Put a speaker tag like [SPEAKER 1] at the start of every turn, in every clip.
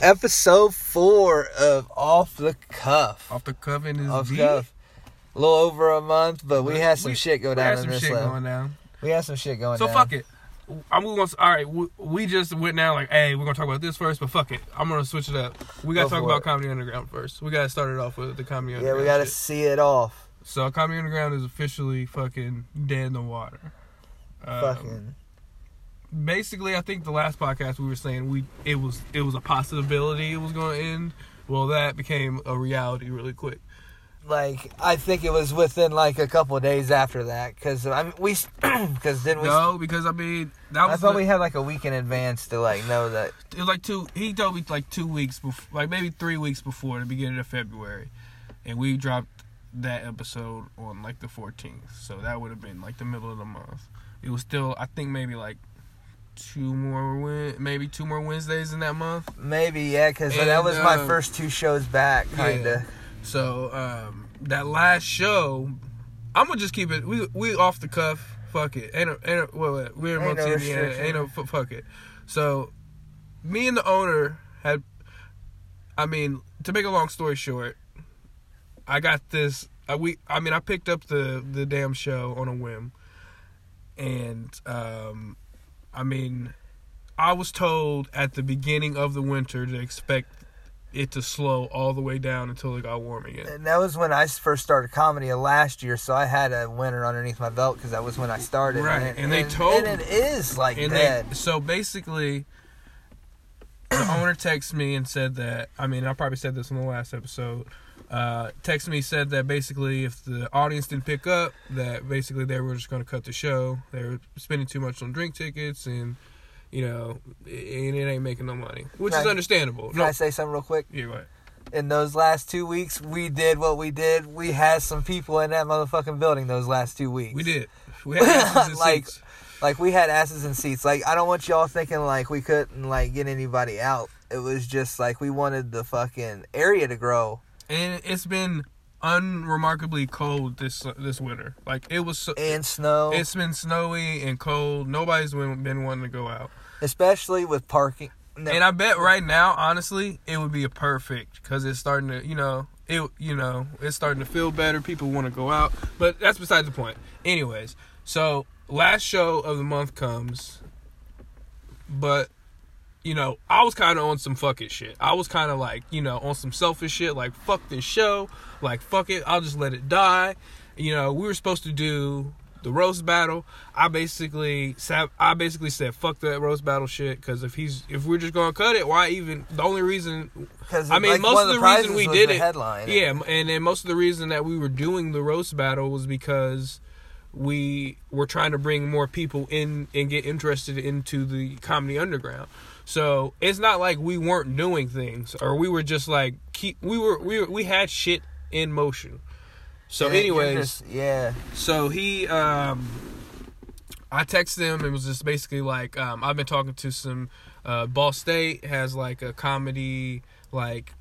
[SPEAKER 1] episode four of Off the Cuff.
[SPEAKER 2] Off the cuff in his
[SPEAKER 1] Off the Cuff. A little over a month, but we had some
[SPEAKER 2] We-
[SPEAKER 1] shit go down.
[SPEAKER 2] we had
[SPEAKER 1] in
[SPEAKER 2] some
[SPEAKER 1] this
[SPEAKER 2] shit
[SPEAKER 1] level.
[SPEAKER 2] going down.
[SPEAKER 1] We had some shit going
[SPEAKER 2] So
[SPEAKER 1] down.
[SPEAKER 2] So fuck it. I'm gonna. All right, we, we just went down like, hey, we're gonna talk about this first, but fuck it. I'm gonna switch it up. We gotta
[SPEAKER 1] Go
[SPEAKER 2] talk about
[SPEAKER 1] it.
[SPEAKER 2] Comedy Underground first. We gotta start it off with the Comedy
[SPEAKER 1] Yeah,
[SPEAKER 2] Underground.
[SPEAKER 1] we gotta
[SPEAKER 2] shit.
[SPEAKER 1] see it off.
[SPEAKER 2] So Comedy Underground is officially fucking dead in the water. Um,
[SPEAKER 1] Fucking.
[SPEAKER 2] Basically I think the last podcast we were saying we it was it was a possibility it was going to end. Well, that became a reality really quick.
[SPEAKER 1] Like, I think it was within like a couple of days after that, because I mean, we, because then we,
[SPEAKER 2] No, because I mean that
[SPEAKER 1] I
[SPEAKER 2] was
[SPEAKER 1] thought
[SPEAKER 2] the-
[SPEAKER 1] we had like a week in advance to like know that.
[SPEAKER 2] it was like two. He told me like two weeks before, like maybe three weeks before the beginning of February, and we dropped that episode on like the 14th. So that would have been like the middle of the month. It was still, I think maybe like two more, Wed- maybe two more Wednesdays in that month.
[SPEAKER 1] Maybe yeah, because that was my
[SPEAKER 2] uh,
[SPEAKER 1] first two shows back, kinda.
[SPEAKER 2] So um, that last show, I'm gonna just keep it. We we off the cuff. Fuck it. Ain't a, ain't a, well, we're in
[SPEAKER 1] Ain't no
[SPEAKER 2] Indiana. Ain't no fuck it. So me and the owner had. I mean, to make a long story short, I got this. Uh, we, I mean, I picked up the the damn show on a whim, and um, I mean, I was told at the beginning of the winter to expect it to slow all the way down until it got warm again.
[SPEAKER 1] And that was when I first started comedy last year, so I had a winter underneath my belt because that was when I started.
[SPEAKER 2] Right,
[SPEAKER 1] and,
[SPEAKER 2] and they told-
[SPEAKER 1] and it is like
[SPEAKER 2] And
[SPEAKER 1] dead.
[SPEAKER 2] they, so basically, the owner texted me and said that. I mean, I probably said this in the last episode. Uh, texted me said that basically, if the audience didn't pick up, that basically they were just going to cut the show. They were spending too much on drink tickets, and you know, and it ain't making no money, which is
[SPEAKER 1] Right.
[SPEAKER 2] understandable.
[SPEAKER 1] Can
[SPEAKER 2] No,
[SPEAKER 1] I say something real quick?
[SPEAKER 2] yeah, ahead.
[SPEAKER 1] In those last two weeks, we did what we did. We had some people in that motherfucking building those last two weeks.
[SPEAKER 2] We did. We had
[SPEAKER 1] Like,
[SPEAKER 2] seats.
[SPEAKER 1] Like we had asses in seats. Like I don't want y'all thinking like we couldn't like get anybody out. It was just like we wanted the fucking area to grow.
[SPEAKER 2] And it's been unremarkably cold this this winter. Like it was. So,
[SPEAKER 1] And snow,
[SPEAKER 2] It's been snowy and cold. Nobody's been been wanting to go out.
[SPEAKER 1] especially with parking. No,
[SPEAKER 2] And I bet right now, honestly, it would be a perfect because it's starting to, you know, it, you know, it's starting to feel better. People want to go out, but that's beside the point. Anyways, so last show of the month comes, but you know, I was kind of on some fuck it shit. I was kind of like, you know, on some selfish shit, like fuck this show, like fuck it, I'll just let it die. You know, we were supposed to do the roast battle. I basically said, I basically said fuck that roast battle shit because if he's if we're just gonna cut it, why even? The only reason
[SPEAKER 1] because
[SPEAKER 2] I mean,
[SPEAKER 1] like,
[SPEAKER 2] most of the
[SPEAKER 1] prizes
[SPEAKER 2] reason we did it-
[SPEAKER 1] headline.
[SPEAKER 2] yeah, and then most of the reason that we were doing the roast battle was because we were trying to bring more people in and get interested into the comedy underground. So it's not like we weren't doing things or we were just like keep we were we were, we had shit in motion. So
[SPEAKER 1] you're
[SPEAKER 2] anyways,
[SPEAKER 1] just- yeah,
[SPEAKER 2] so he um I texted him. And was just basically like um I've been talking to some uh Ball State has like a comedy like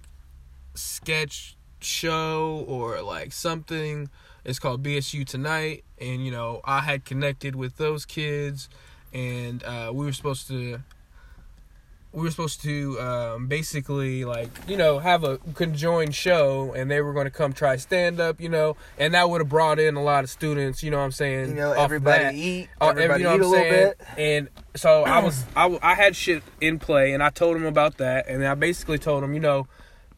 [SPEAKER 2] sketch show or like something. It's called BSU tonight and you know I had connected with those kids and uh we were supposed to we were supposed to um, basically like you know have a conjoined show and they were going to come try stand up you know and that would have brought in a lot of students you know what i'm saying
[SPEAKER 1] you know everybody
[SPEAKER 2] that.
[SPEAKER 1] eat,
[SPEAKER 2] Oh,
[SPEAKER 1] everybody
[SPEAKER 2] you know
[SPEAKER 1] eat a little bit.
[SPEAKER 2] And so I was, I, I had shit in play, and I told him about that, and I basically told him, you know,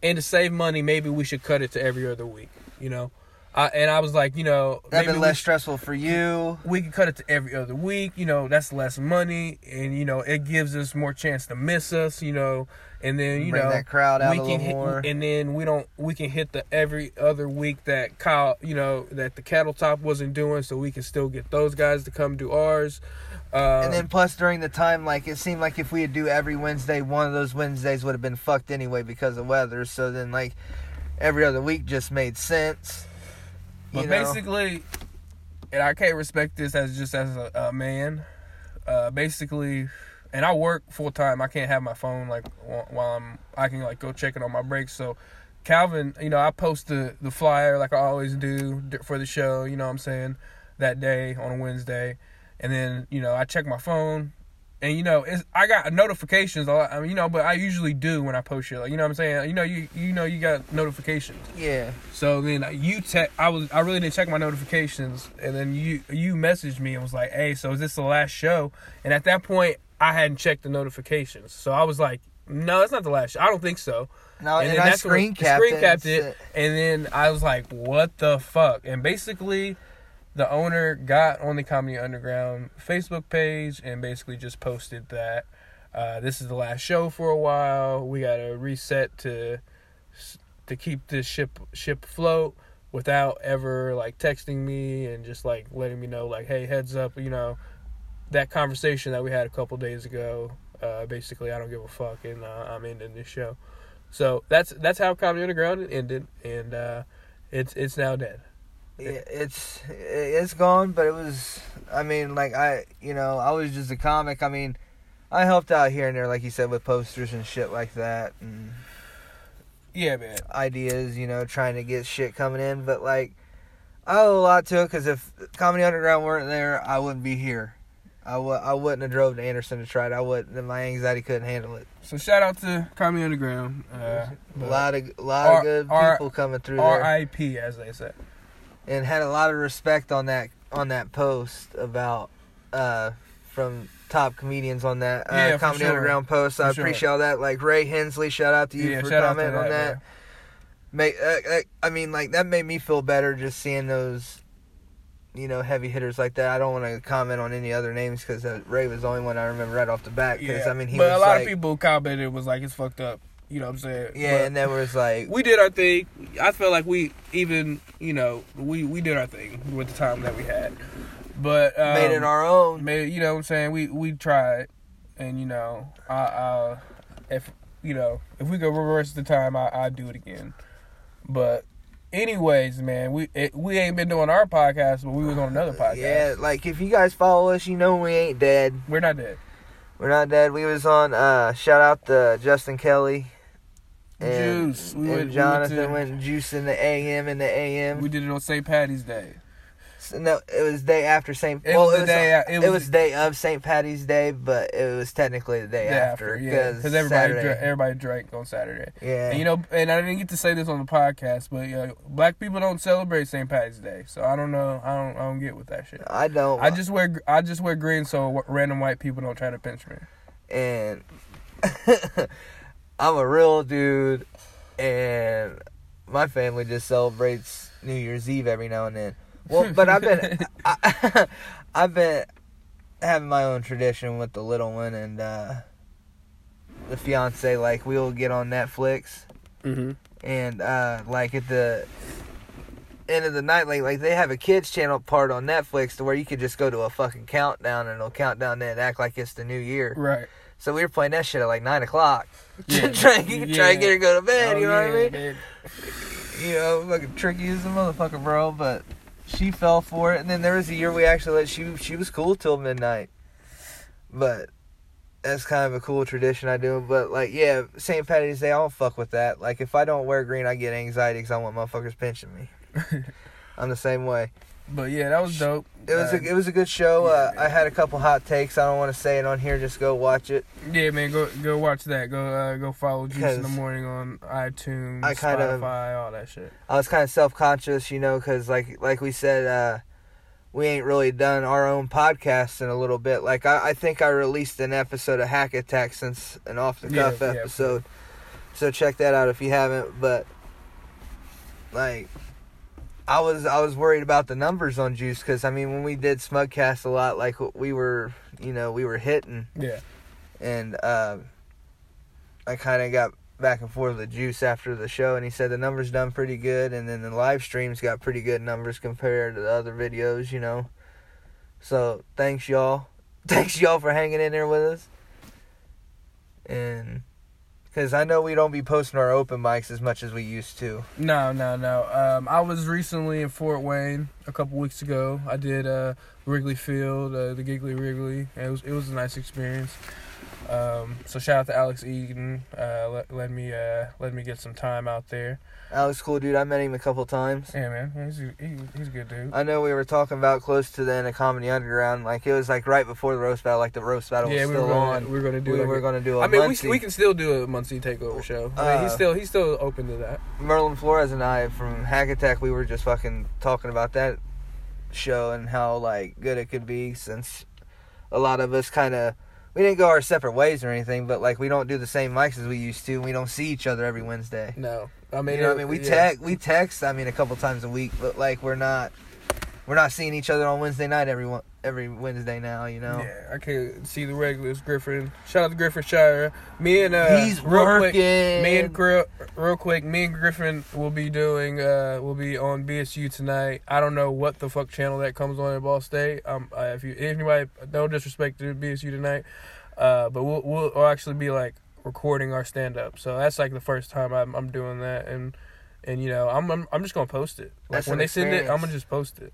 [SPEAKER 2] and to save money, maybe we should cut it to every other week, you know. I, and I was like, you know,
[SPEAKER 1] That'd
[SPEAKER 2] maybe
[SPEAKER 1] been
[SPEAKER 2] we,
[SPEAKER 1] less stressful for you.
[SPEAKER 2] we can cut it to every other week. You know, that's less money, and you know, it gives us more chance to miss us. You know, and then you
[SPEAKER 1] Bring
[SPEAKER 2] know
[SPEAKER 1] that crowd out
[SPEAKER 2] we
[SPEAKER 1] a
[SPEAKER 2] can
[SPEAKER 1] little
[SPEAKER 2] hit,
[SPEAKER 1] more.
[SPEAKER 2] and then we don't we can hit the every other week that Kyle, you know, that the cattle top wasn't doing, so we can still get those guys to come do ours. Uh,
[SPEAKER 1] And then plus during the time, like it seemed like if we would do every Wednesday, one of those Wednesdays would have been fucked anyway because of weather. So then like every other week just made sense.
[SPEAKER 2] But
[SPEAKER 1] you know?
[SPEAKER 2] basically, and I can't respect this as just as a, a man. Uh, basically, and I work full time. I can't have my phone like while I'm. I can like go check it on my breaks. So, Calvin, you know, I post the the flyer like I always do for the show. You know what I'm saying? That day on a Wednesday, and then you know I check my phone. And you know, it's I got notifications. a lot- I mean, you know, but I usually do when I post shit. Like, you know what I'm saying? You know, you you know, you got notifications.
[SPEAKER 1] Yeah.
[SPEAKER 2] So then uh, you te- I was I really didn't check my notifications, and then you you messaged me and was like, "Hey, so is this the last show?" And at that point, I hadn't checked the notifications, so I was like, "No, that's not the last show. I don't think so."
[SPEAKER 1] No, and,
[SPEAKER 2] then
[SPEAKER 1] I
[SPEAKER 2] that's
[SPEAKER 1] screen capped
[SPEAKER 2] screen
[SPEAKER 1] it.
[SPEAKER 2] capped
[SPEAKER 1] and
[SPEAKER 2] it, and then I was like, "What the fuck?" And basically, the owner got on the Comedy Underground Facebook page and basically just posted that uh, this is the last show for a while. We got to reset to to keep this ship ship afloat without ever like texting me and just like letting me know like, "Hey, heads up," you know, that conversation that we had a couple days ago. Uh, basically, I don't give a fuck, and uh, I'm ending this show. So that's that's how Comedy Underground ended, and uh, it's it's now dead.
[SPEAKER 1] It's it's gone, but it was. I mean, like I, you know, I was just a comic. I mean, I helped out here and there, like you said, with posters and shit like that, and
[SPEAKER 2] Yeah, man.
[SPEAKER 1] ideas. You know, trying to get shit coming in. But like, I owe a lot to it because if Comedy Underground weren't there, I wouldn't be here. I w- I wouldn't have drove to Anderson to try it. I wouldn't. My anxiety couldn't handle it.
[SPEAKER 2] So shout out to Comedy Underground. Uh,
[SPEAKER 1] a lot of a lot
[SPEAKER 2] R-
[SPEAKER 1] of good
[SPEAKER 2] R-
[SPEAKER 1] people coming through there.
[SPEAKER 2] R.I.P. as they say.
[SPEAKER 1] And had a lot of respect on that on that post about uh from top comedians on that uh,
[SPEAKER 2] Yeah,
[SPEAKER 1] comedy
[SPEAKER 2] sure.
[SPEAKER 1] underground post. I
[SPEAKER 2] sure.
[SPEAKER 1] appreciate all that. Like Ray Hensley, shout out to you
[SPEAKER 2] yeah,
[SPEAKER 1] for commenting on that. Make uh, uh, I mean like that made me feel better just seeing those you know heavy hitters like that. I don't want to comment on any other names because uh, Ray was the only one I remember right off the bat. Because I mean he
[SPEAKER 2] but a lot
[SPEAKER 1] like,
[SPEAKER 2] of people commented it was like it's fucked up. You know what I'm saying?
[SPEAKER 1] yeah,
[SPEAKER 2] But
[SPEAKER 1] and that was like
[SPEAKER 2] we did our thing. I felt like we even you know we we did our thing with the time that we had, but um,
[SPEAKER 1] made it our own.
[SPEAKER 2] made you know what I'm saying we we tried, and you know I, I if you know if we could reverse the time I I'd do it again, but. Anyways, man, we it, we ain't been doing our podcast, but we was on another podcast.
[SPEAKER 1] Yeah, like if you guys follow us, you know we ain't dead.
[SPEAKER 2] we're not dead.
[SPEAKER 1] We're not dead. We was on. uh Shout out to Justin Kelly and,
[SPEAKER 2] Juice.
[SPEAKER 1] and
[SPEAKER 2] We went- we went
[SPEAKER 1] Jonathan
[SPEAKER 2] to-
[SPEAKER 1] went juice in the AM in the AM.
[SPEAKER 2] We did it on St. Patty's Day.
[SPEAKER 1] So, no, it was day after Saint.
[SPEAKER 2] It
[SPEAKER 1] well,
[SPEAKER 2] was
[SPEAKER 1] it was
[SPEAKER 2] day
[SPEAKER 1] It
[SPEAKER 2] it
[SPEAKER 1] was,
[SPEAKER 2] was-
[SPEAKER 1] day of Saint Patty's Day, but it was technically the day
[SPEAKER 2] Day
[SPEAKER 1] after
[SPEAKER 2] yeah,
[SPEAKER 1] because
[SPEAKER 2] everybody
[SPEAKER 1] Saturday.
[SPEAKER 2] dra- everybody drank on Saturday.
[SPEAKER 1] yeah,
[SPEAKER 2] And you know, and I didn't get to say this on the podcast, but you know, black people don't celebrate St. Patty's Day, so I don't know. I don't. I don't get with that shit.
[SPEAKER 1] I don't.
[SPEAKER 2] I just wear. I just wear green so random white people don't try to pinch me.
[SPEAKER 1] and I'm a real dude, and my family just celebrates New Year's Eve every now and then. Well, but I've been, I, I've been having my own tradition with the little one and uh, the fiance. Like we'll get on Netflix
[SPEAKER 2] Mm-hmm.
[SPEAKER 1] and uh, like at the end of the night, like like they have a kids channel part on Netflix to where you could just go to a fucking countdown and it'll count down and act like it's the new year.
[SPEAKER 2] Right.
[SPEAKER 1] So we were playing that shit at like nine o'clock.
[SPEAKER 2] Yeah.
[SPEAKER 1] trying, you can try and get her to go to bed.
[SPEAKER 2] Oh,
[SPEAKER 1] you know
[SPEAKER 2] yeah,
[SPEAKER 1] what I mean? You know, fucking tricky as a motherfucker, bro. But she fell for it, and then there was a year we actually let she she was cool till midnight. But that's kind of a cool tradition I do. But like, yeah, St. Patty's Day, I don't fuck with that. Like, if I don't wear green, I get anxiety because I want motherfuckers pinching me. I'm the same way.
[SPEAKER 2] But yeah, that was dope.
[SPEAKER 1] It was
[SPEAKER 2] Uh,
[SPEAKER 1] a it was a good show.
[SPEAKER 2] yeah,
[SPEAKER 1] uh. I had a couple hot takes. I don't want to say it on here. Just go watch it.
[SPEAKER 2] yeah, man. Go go watch that. Go uh, go follow Juice in the morning on iTunes,
[SPEAKER 1] I kinda-
[SPEAKER 2] Spotify, all that shit.
[SPEAKER 1] I was kind of self conscious, you know, because like like we said, uh, we ain't really done our own podcast in a little bit. Like I, I think I released an episode of Hack Attack since an off the cuff
[SPEAKER 2] Yeah, yeah,
[SPEAKER 1] episode, so check that out if you haven't. But like. I was I was worried about the numbers on Juice because I mean when we did Smugcast a lot like we were you know we were hitting
[SPEAKER 2] Yeah.
[SPEAKER 1] and uh, I kind of got back and forth with Juice after the show, and he said the numbers done pretty good, and then the live streams got pretty good numbers compared to the other videos, you know. So thanks y'all, thanks y'all for hanging in there with us, and because I know we don't be posting our open mics as much as we used to.
[SPEAKER 2] No, no, no. Um, I was recently in Fort Wayne a couple weeks ago. I did uh, Wrigley Field, uh, the Giggly Wrigley. It was it was a nice experience. Um, so shout out to Alex Eaton. Uh, let, let me uh, let me get some time out there.
[SPEAKER 1] Alex, cool dude. I met him a couple times.
[SPEAKER 2] Yeah, man, he's a, he, he's a good dude.
[SPEAKER 1] I know we were talking about close to the end of Comedy Underground. Like it was like right before the roast battle. Like the roast battle
[SPEAKER 2] yeah,
[SPEAKER 1] was
[SPEAKER 2] we
[SPEAKER 1] still
[SPEAKER 2] gonna,
[SPEAKER 1] on.
[SPEAKER 2] we were gonna do.
[SPEAKER 1] we
[SPEAKER 2] like
[SPEAKER 1] were
[SPEAKER 2] a-
[SPEAKER 1] going to do a
[SPEAKER 2] I mean, we,
[SPEAKER 1] Muncie.
[SPEAKER 2] we can still do a Muncie takeover show. I mean, he's
[SPEAKER 1] Uh,
[SPEAKER 2] still he's still open to that.
[SPEAKER 1] Merlin Flores and I from Hack Attack, we were just fucking talking about that show and how like good it could be since a lot of us kind of we didn't go our separate ways or anything, but like we don't do the same mics as we used to. and We don't see each other every Wednesday.
[SPEAKER 2] No, I mean,
[SPEAKER 1] you know, what I mean, we
[SPEAKER 2] yeah.
[SPEAKER 1] text, we text. I mean, a couple times a week, but like we're not, we're not seeing each other on Wednesday night every one, every Wednesday now. You know,
[SPEAKER 2] Yeah, I can see the regulars. Griffin, shout out to Griffin Shire. Me and uh,
[SPEAKER 1] he's
[SPEAKER 2] real
[SPEAKER 1] working.
[SPEAKER 2] quick, me and real quick, me and Griffin will be doing. Uh, will be on BSU tonight. I don't know what the fuck channel that comes on at Ball State. Um, uh, if you if anybody, no disrespect to BSU tonight, uh, but we'll, we'll we'll actually be like recording our stand up. So that's like the first time I'm I'm doing that, and and you know I'm I'm, I'm just gonna post it. Like
[SPEAKER 1] That's
[SPEAKER 2] when they send it, I'm gonna just post it.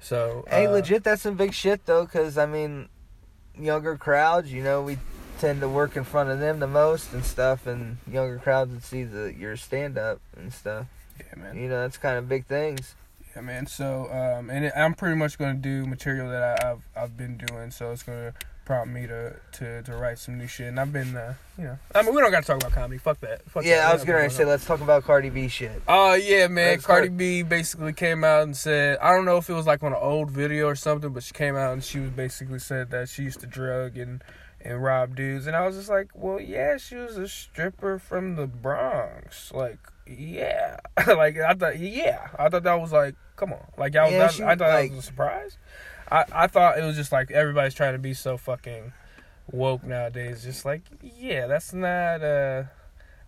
[SPEAKER 2] So
[SPEAKER 1] Hey,
[SPEAKER 2] uh,
[SPEAKER 1] legit, that's some big shit though, because I mean, younger crowds, you know, we tend to work in front of them the most and stuff, and younger crowds would see the your stand up and stuff.
[SPEAKER 2] Yeah, man.
[SPEAKER 1] You know, that's kind of big things.
[SPEAKER 2] Yeah, man. So, um, and it, I'm pretty much gonna do material that I, I've I've been doing. So it's gonna prompt me to to, to write some new shit. And I've been, uh, you know, I mean, we don't gotta talk about comedy. Fuck that. Fuck
[SPEAKER 1] yeah,
[SPEAKER 2] that.
[SPEAKER 1] I was gonna say, let's talk about Cardi B shit.
[SPEAKER 2] Oh yeah, man.
[SPEAKER 1] Let's
[SPEAKER 2] Cardi. B basically came out and said, I don't know if it was like on an old video or something, but she came out and she was basically said that she used to drug and and rob dudes, and I was just like, well, yeah, she was a stripper from the Bronx, like. Yeah, like I thought. Yeah, I thought that was like, come on, like I was.
[SPEAKER 1] Yeah,
[SPEAKER 2] that-
[SPEAKER 1] she-
[SPEAKER 2] I thought
[SPEAKER 1] like-
[SPEAKER 2] that was a surprise. I I thought it was just like everybody's trying to be so fucking woke nowadays. Just like, yeah, that's not. uh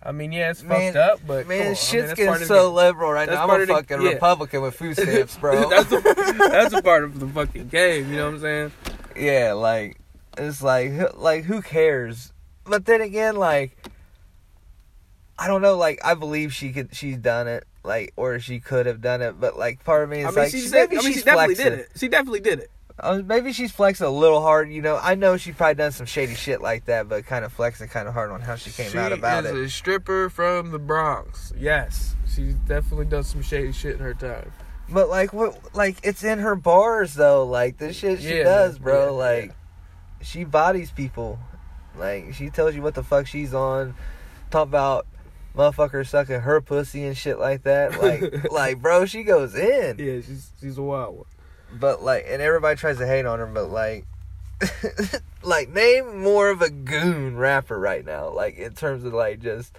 [SPEAKER 2] I mean, yeah, it's
[SPEAKER 1] Man-
[SPEAKER 2] fucked up, but I
[SPEAKER 1] Man,
[SPEAKER 2] mean,
[SPEAKER 1] shit's getting
[SPEAKER 2] part the
[SPEAKER 1] so liberal right now. I'm a
[SPEAKER 2] of the-
[SPEAKER 1] fucking
[SPEAKER 2] yeah.
[SPEAKER 1] Republican with food stamps, bro.
[SPEAKER 2] that's, a, that's a part of the fucking game. You know what I'm saying?
[SPEAKER 1] yeah, like it's like like who cares? But then again, like I don't know. Like I believe she could, she's done it, like or she could have done it. But like part of me is
[SPEAKER 2] I mean,
[SPEAKER 1] like
[SPEAKER 2] she,
[SPEAKER 1] maybe
[SPEAKER 2] I mean,
[SPEAKER 1] she's
[SPEAKER 2] she definitely
[SPEAKER 1] flexing.
[SPEAKER 2] did it. She definitely did it.
[SPEAKER 1] Uh, maybe she's flexing a little hard. You know, I know she probably done some shady shit like that, but kind of flexing kind of hard on how she came
[SPEAKER 2] she
[SPEAKER 1] out about it.
[SPEAKER 2] She is a stripper from the Bronx. Yes, she definitely does some shady shit in her time.
[SPEAKER 1] But like what? Like it's in her bars though. Like the shit she
[SPEAKER 2] Yeah,
[SPEAKER 1] does, bro.
[SPEAKER 2] Yeah,
[SPEAKER 1] like she bodies people. Like she tells you what the fuck she's on. Talk about motherfuckers sucking her pussy and shit like that. Like, like bro, she goes in.
[SPEAKER 2] Yeah, she's she's a wild one.
[SPEAKER 1] But like, and everybody tries to hate on her. But like, like name more of a goon rapper right now. Like in terms of like just.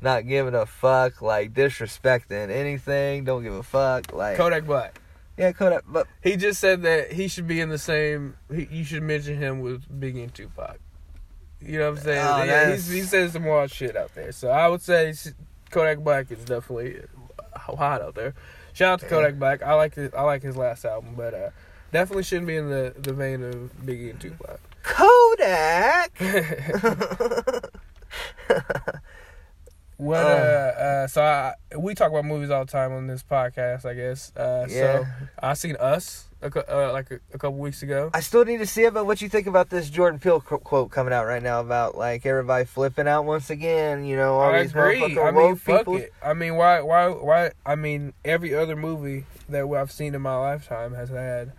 [SPEAKER 1] Not giving a fuck, like disrespecting anything, don't give a fuck, like
[SPEAKER 2] Kodak Black.
[SPEAKER 1] yeah, Kodak. But
[SPEAKER 2] He just said that he should be in the same. He, you should mention him with Biggie and Tupac. You know what I'm saying?
[SPEAKER 1] Oh,
[SPEAKER 2] yeah, he's, he says some wild shit out there. So I would say Kodak Black is definitely hot out there. Shout out to. Kodak Black. I like his, I like his last album, but uh, definitely shouldn't be in the, the vein of Biggie and Tupac.
[SPEAKER 1] Kodak.
[SPEAKER 2] What? Uh, uh, so I, we talk about movies all the time on this podcast, I guess. Uh, So
[SPEAKER 1] Yeah.
[SPEAKER 2] I seen Us a, uh, like a, a couple weeks ago.
[SPEAKER 1] I still need to see it, but what you think about this Jordan Peele qu- quote coming out right now about like everybody flipping out once again? You know, all
[SPEAKER 2] I
[SPEAKER 1] these
[SPEAKER 2] agree.
[SPEAKER 1] motherfucking
[SPEAKER 2] I mean,
[SPEAKER 1] people.
[SPEAKER 2] it. I mean, why, why, why? I mean, every other movie that I've seen in my lifetime has had,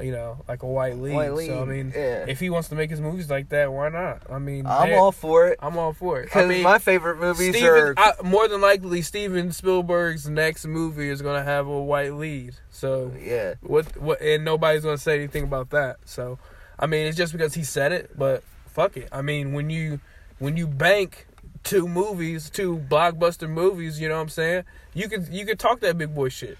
[SPEAKER 2] you know, like a white lead.
[SPEAKER 1] White
[SPEAKER 2] So I mean,
[SPEAKER 1] yeah.
[SPEAKER 2] if he wants to make his movies like that, why not? I mean,
[SPEAKER 1] I'm all for it
[SPEAKER 2] I'm all for it. I
[SPEAKER 1] because
[SPEAKER 2] mean,
[SPEAKER 1] my favorite movies
[SPEAKER 2] Steven,
[SPEAKER 1] are.
[SPEAKER 2] I, more than likely, Steven Spielberg's next movie is gonna have a white lead. So
[SPEAKER 1] yeah,
[SPEAKER 2] what? What? And nobody's gonna say anything about that. So, I mean, it's just because he said it, but fuck it. I mean, when you when you bank two movies, two blockbuster movies, you know what I'm saying? You could you could talk that big boy shit.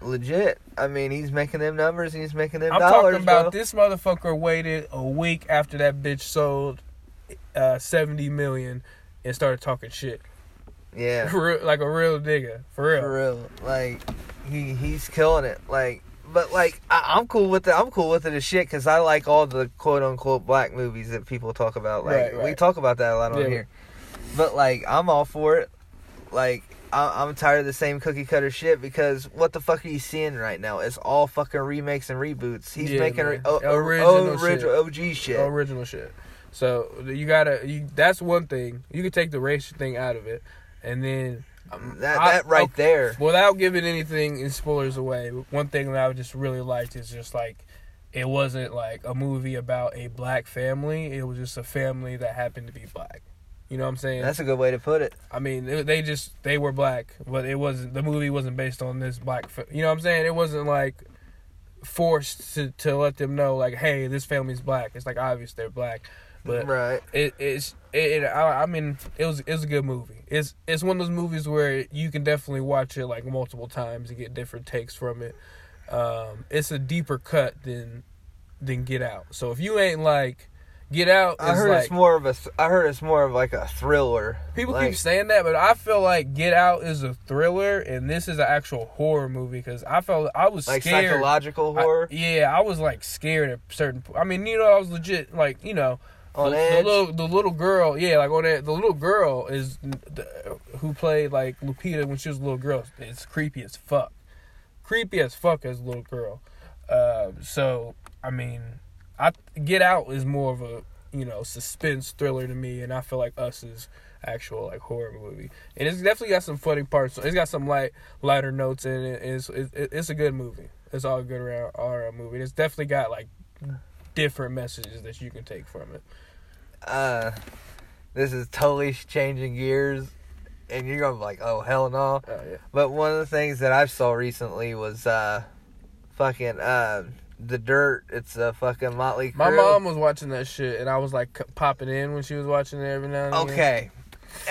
[SPEAKER 1] Legit. I mean, he's making them numbers and he's making them
[SPEAKER 2] I'm
[SPEAKER 1] dollars,
[SPEAKER 2] talking about
[SPEAKER 1] bro.
[SPEAKER 2] this motherfucker waited a week after that bitch sold uh, 70 million and started talking shit.
[SPEAKER 1] Yeah,
[SPEAKER 2] real- like a real nigga, for real.
[SPEAKER 1] for real. Like he he's killing it. Like, but like I, I'm cool with it. I'm cool with it as shit because I like all the quote unquote black movies that people talk about. Like
[SPEAKER 2] Right,
[SPEAKER 1] we talk about that a lot on
[SPEAKER 2] Yeah.
[SPEAKER 1] here. But like I'm all for it. Like I, I'm tired of the same cookie cutter shit because what the fuck are you seeing right now? It's all fucking remakes and reboots. He's
[SPEAKER 2] Yeah,
[SPEAKER 1] making o-
[SPEAKER 2] Original
[SPEAKER 1] original OG shit.
[SPEAKER 2] Original shit. So you gotta. You, that's one thing. You can take the race thing out of it, and then um,
[SPEAKER 1] That
[SPEAKER 2] I-
[SPEAKER 1] that right
[SPEAKER 2] okay,
[SPEAKER 1] there.
[SPEAKER 2] Without giving anything in spoilers away, one thing that I just really liked is just like it wasn't like a movie about a black family. It was just a family that happened to be black. You know what I'm saying?
[SPEAKER 1] That's a good way to put it.
[SPEAKER 2] I mean, they- just they were black, but it wasn't the movie wasn't based on this black. You know what I'm saying? It wasn't like forced to to let them know like, hey, this family's black. It's like obvious they're black, but
[SPEAKER 1] right.
[SPEAKER 2] it, it's it, it I, I mean it was it was a good movie. It's it's one of those movies where you can definitely watch it like multiple times and get different takes from it. Um, it's a deeper cut than than Get Out. So if you ain't like Get Out,
[SPEAKER 1] I heard
[SPEAKER 2] like,
[SPEAKER 1] it's more of a. th- I heard it's more of like a thriller.
[SPEAKER 2] People
[SPEAKER 1] like,
[SPEAKER 2] keep saying that, but I feel like Get Out is a thriller and this is an actual horror movie because I felt I was
[SPEAKER 1] like
[SPEAKER 2] scared.
[SPEAKER 1] psychological
[SPEAKER 2] I-
[SPEAKER 1] horror
[SPEAKER 2] yeah, I was like scared at certain. I mean, you know, I was legit like you know
[SPEAKER 1] on
[SPEAKER 2] the,
[SPEAKER 1] edge.
[SPEAKER 2] the little the little girl. Yeah, like on that the little girl is the, who played like Lupita when she was a little girl. It's creepy as fuck, creepy as fuck as a little girl. Uh, so I mean, I Get Out is more of a you know suspense thriller to me, and I feel like Us is actual like horror movie, and it's definitely got some funny parts. It's got some light lighter notes in it. It's it, it's a good movie. It's all good around all around movie. It's definitely got like different messages that you can take from it.
[SPEAKER 1] uh, this is totally changing gears, and you're gonna be like, oh hell no.
[SPEAKER 2] Oh yeah.
[SPEAKER 1] But one of the things that I saw recently was uh, fucking uh, the dirt. It's a fucking Motley Crue.
[SPEAKER 2] My mom was watching that shit, and I was like popping in when she was watching it every now and again.
[SPEAKER 1] Okay.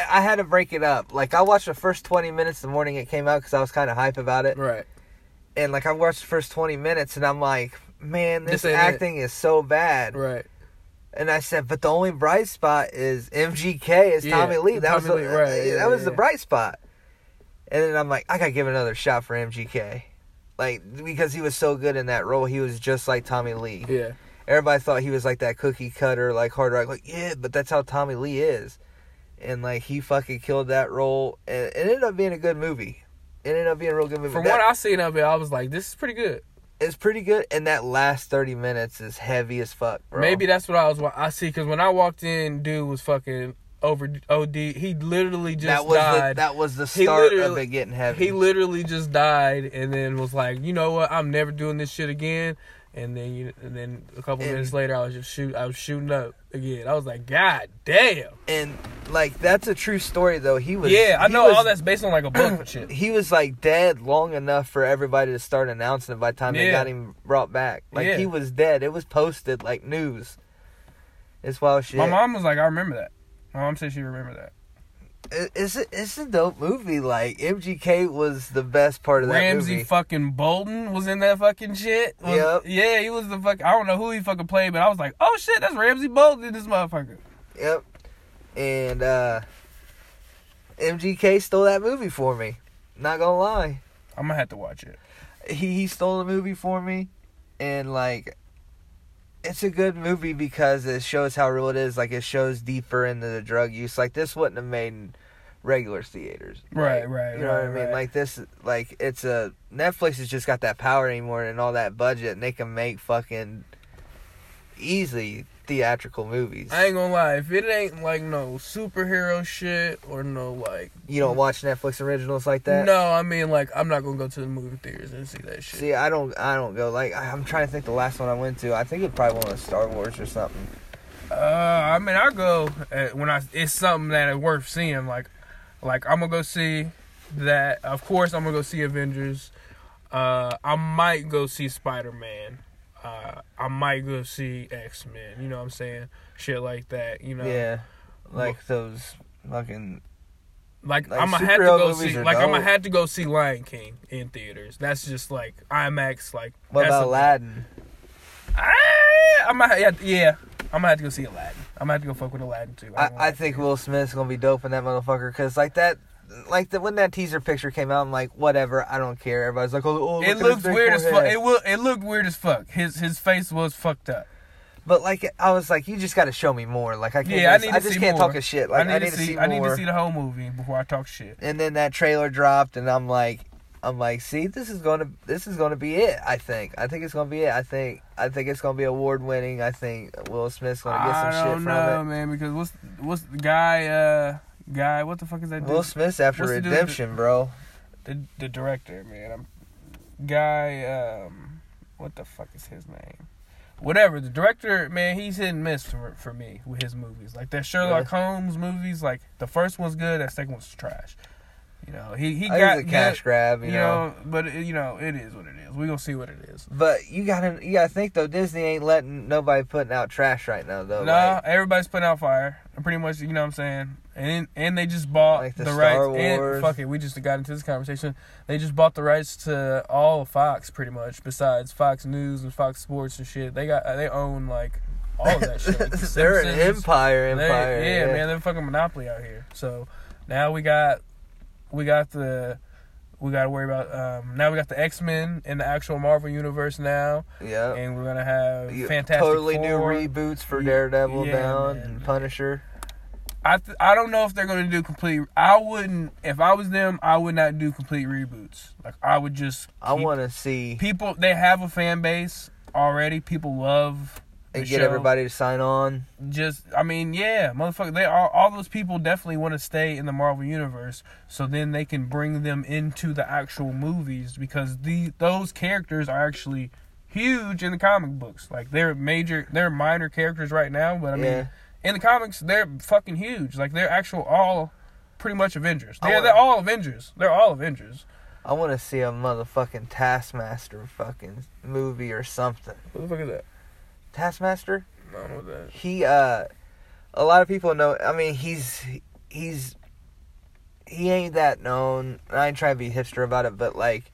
[SPEAKER 1] I had to break it up. Like I watched the first 20 minutes the morning it came out because I was kind of hype about it,
[SPEAKER 2] Right.
[SPEAKER 1] and like I watched the first 20 minutes and I'm like, man, this,
[SPEAKER 2] This
[SPEAKER 1] acting is so bad.
[SPEAKER 2] Right.
[SPEAKER 1] And I said, but the only bright spot is MGK is
[SPEAKER 2] Yeah,
[SPEAKER 1] Tommy Lee. That
[SPEAKER 2] Tommy
[SPEAKER 1] was the,
[SPEAKER 2] Lee, right, yeah,
[SPEAKER 1] that was the bright spot. And then I'm like, I gotta give another shot for MGK, like because he was so good in that role. He was just like Tommy Lee.
[SPEAKER 2] Yeah.
[SPEAKER 1] Everybody thought he was like that cookie cutter, like hard rock. Like yeah, but that's how Tommy Lee is. And like he fucking killed that role, and it ended up being a good movie. It ended up being a real good movie.
[SPEAKER 2] From
[SPEAKER 1] That-
[SPEAKER 2] what I seen of it, I was like, this is pretty good.
[SPEAKER 1] it's pretty good, and that last thirty minutes is heavy as fuck, bro.
[SPEAKER 2] Maybe that's what I was. I see because when I walked in, dude was fucking over OD. He literally just
[SPEAKER 1] that was the,
[SPEAKER 2] died.
[SPEAKER 1] that was the
[SPEAKER 2] He
[SPEAKER 1] start of it getting heavy.
[SPEAKER 2] he literally just died, and then was like, you know what? I'm never doing this shit again. And then you, and then a couple
[SPEAKER 1] And-
[SPEAKER 2] minutes later, I was just shoot. I was shooting up again. I was like, God damn.
[SPEAKER 1] and like that's a true story though. He was
[SPEAKER 2] Yeah, I know
[SPEAKER 1] was-
[SPEAKER 2] all that's based on like a book and shit.
[SPEAKER 1] He was like dead long enough for everybody to start announcing it by the time they got him brought back. Like
[SPEAKER 2] Yeah.
[SPEAKER 1] he was dead. It was posted like news. It's wild shit.
[SPEAKER 2] My mom was like, I remember that. My mom said she remembered that.
[SPEAKER 1] It's a, it's a dope movie. Like MGK was the best part of that
[SPEAKER 2] movie.
[SPEAKER 1] Ramsay movie.
[SPEAKER 2] fucking Bolton was in that fucking shit. Was-
[SPEAKER 1] Yep.
[SPEAKER 2] Yeah, he was the fuck. I don't know who he fucking played, but I was like, oh shit, that's Ramsay Bolton in this motherfucker.
[SPEAKER 1] Yep. And uh MGK stole that movie for me. Not gonna lie.
[SPEAKER 2] I'm gonna have to watch it.
[SPEAKER 1] he, he stole the movie for me and like it's a good movie because it shows how real it is like it shows deeper into the drug use. Like this wouldn't have made regular theaters.
[SPEAKER 2] Right,
[SPEAKER 1] Like,
[SPEAKER 2] right,
[SPEAKER 1] you know what i mean?
[SPEAKER 2] right.
[SPEAKER 1] like this like it's a netflix has just got that power anymore and all that budget and they can make fucking easily theatrical movies
[SPEAKER 2] I ain't gonna lie, if it ain't like no superhero shit or no like
[SPEAKER 1] you don't watch netflix originals like that
[SPEAKER 2] No, I mean like I'm not gonna go to the movie theaters and see that shit.
[SPEAKER 1] see i don't i don't go like I- i'm trying to think the last one i went to i think it probably one of star wars or something
[SPEAKER 2] Uh, I mean I go uh, when I it's something that is worth seeing. Like, like I'm gonna go see that. Of course, I'm gonna go see Avengers. Uh, I might go see Spider Man. Uh, I might go see X Men. You know what I'm saying? Shit like that. You know.
[SPEAKER 1] Yeah, like those fucking.
[SPEAKER 2] Like,
[SPEAKER 1] Like,
[SPEAKER 2] I'm gonna have to go see. Like I'm gonna have to go see Lion King in theaters. That's just like IMAX. Like
[SPEAKER 1] What about Aladdin?
[SPEAKER 2] Ah, I'm gonna yeah, yeah. I'm gonna have to go see Aladdin. I'm gonna have to go fuck with Aladdin too. gonna
[SPEAKER 1] I, I think Will Smith's gonna be dope in that motherfucker because like that, like the when that teaser picture came out, I'm like, whatever, I don't care. Everybody's like, oh, oh
[SPEAKER 2] it
[SPEAKER 1] look at
[SPEAKER 2] looks weird as fuck. It will. It looked weird as fuck. His his face was fucked up.
[SPEAKER 1] But like, I was like, you just got to show me more. Like, I can't.
[SPEAKER 2] Yeah, I
[SPEAKER 1] just,
[SPEAKER 2] need
[SPEAKER 1] I just
[SPEAKER 2] see
[SPEAKER 1] can't
[SPEAKER 2] more.
[SPEAKER 1] talk a shit. Like,
[SPEAKER 2] I need, to see.
[SPEAKER 1] more.
[SPEAKER 2] I need to see the whole movie before I talk shit.
[SPEAKER 1] and then that trailer dropped, and I'm like, I'm like, see, this is gonna this is gonna be it. I think. I think it's gonna be it. I think I think it's gonna be award winning. I think Will Smith's gonna get some
[SPEAKER 2] I
[SPEAKER 1] shit
[SPEAKER 2] don't
[SPEAKER 1] from
[SPEAKER 2] know,
[SPEAKER 1] it.
[SPEAKER 2] man, because what's what's the guy? Uh, guy, what the fuck is that?
[SPEAKER 1] Will
[SPEAKER 2] dude?
[SPEAKER 1] Smith's after
[SPEAKER 2] What's the
[SPEAKER 1] redemption, bro.
[SPEAKER 2] the the director, man. I'm guy. Um, what the fuck is his name? Whatever the director, man, he's hit and miss for, for me with his movies. Like that Sherlock Holmes movies, like the first one's good, that second one's trash. You know, he he
[SPEAKER 1] I
[SPEAKER 2] got
[SPEAKER 1] think a cash
[SPEAKER 2] good,
[SPEAKER 1] grab, you,
[SPEAKER 2] you
[SPEAKER 1] know.
[SPEAKER 2] know, but it, you know it is what it is. We gonna see what it is.
[SPEAKER 1] But you gotta you gotta think though, Disney ain't letting nobody putting out trash right now though.
[SPEAKER 2] no,
[SPEAKER 1] like-
[SPEAKER 2] everybody's putting out fire. Pretty much, you know what I'm saying. And and they just bought
[SPEAKER 1] Like the
[SPEAKER 2] the, rights. And fuck it, we just got into this conversation. They just bought the rights to all of Fox, pretty much. Besides Fox News and Fox Sports and shit, they got they own like all of that shit. Like the
[SPEAKER 1] they're an empire,
[SPEAKER 2] They-
[SPEAKER 1] empire.
[SPEAKER 2] yeah, man, they're fucking monopoly out here. So now we got we got the we got to worry about um now we got the X Men in the actual Marvel universe now,
[SPEAKER 1] Yeah.
[SPEAKER 2] and we're gonna have
[SPEAKER 1] You-
[SPEAKER 2] Fantastic
[SPEAKER 1] totally new reboots for
[SPEAKER 2] Yeah,
[SPEAKER 1] Daredevil
[SPEAKER 2] yeah,
[SPEAKER 1] now
[SPEAKER 2] man.
[SPEAKER 1] and Punisher.
[SPEAKER 2] I th- I don't know if they're gonna do complete. I wouldn't if I was them. I would not do complete reboots. Like I would just.
[SPEAKER 1] I want to see
[SPEAKER 2] people. They have a fan base already. People love
[SPEAKER 1] and get
[SPEAKER 2] show.
[SPEAKER 1] everybody to sign on.
[SPEAKER 2] Just I mean, yeah, motherfucker. They are all those people definitely want to stay in the Marvel universe, so then they can bring them into the actual movies because the those characters are actually huge in the comic books. Like they're major, they're minor characters right now, but I mean in the comics, they're fucking huge. Like they're actual all pretty much Avengers.
[SPEAKER 1] I
[SPEAKER 2] They're,
[SPEAKER 1] wanna-
[SPEAKER 2] they're all Avengers. They're all Avengers.
[SPEAKER 1] I want to see a motherfucking Taskmaster fucking movie or something.
[SPEAKER 2] What the fuck is that?
[SPEAKER 1] Taskmaster?
[SPEAKER 2] I don't know that.
[SPEAKER 1] He uh a lot of people know I mean he's he's he ain't that known. I ain't trying to be hipster about it, but like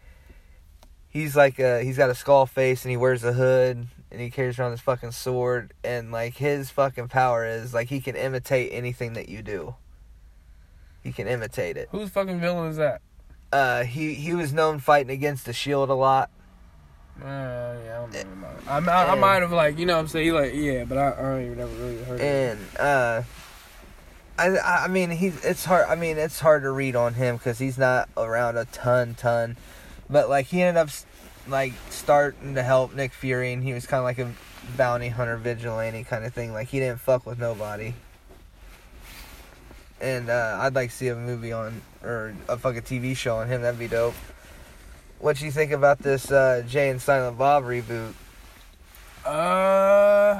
[SPEAKER 1] he's like uh he's got a skull face and he wears a hood and he carries around this fucking sword and like his fucking power is like he can imitate anything that you do. He can imitate it.
[SPEAKER 2] Whose fucking villain is that?
[SPEAKER 1] Uh he he was known fighting against the shield a lot.
[SPEAKER 2] Uh, yeah, I don't know. I, I, I might have like you know what I'm saying. Like yeah, but I, I don't even never really heard. of it.
[SPEAKER 1] and uh I I mean he's it's hard I mean it's hard to read on him cuz he's not around a ton ton but like he ended up like starting to help Nick Fury and he was kind of like a bounty hunter vigilante kind of thing like he didn't fuck with nobody and uh I'd like to see a movie on or a fucking TV show on him that'd be dope what you think about this uh Jay and Silent Bob reboot?
[SPEAKER 2] Uh,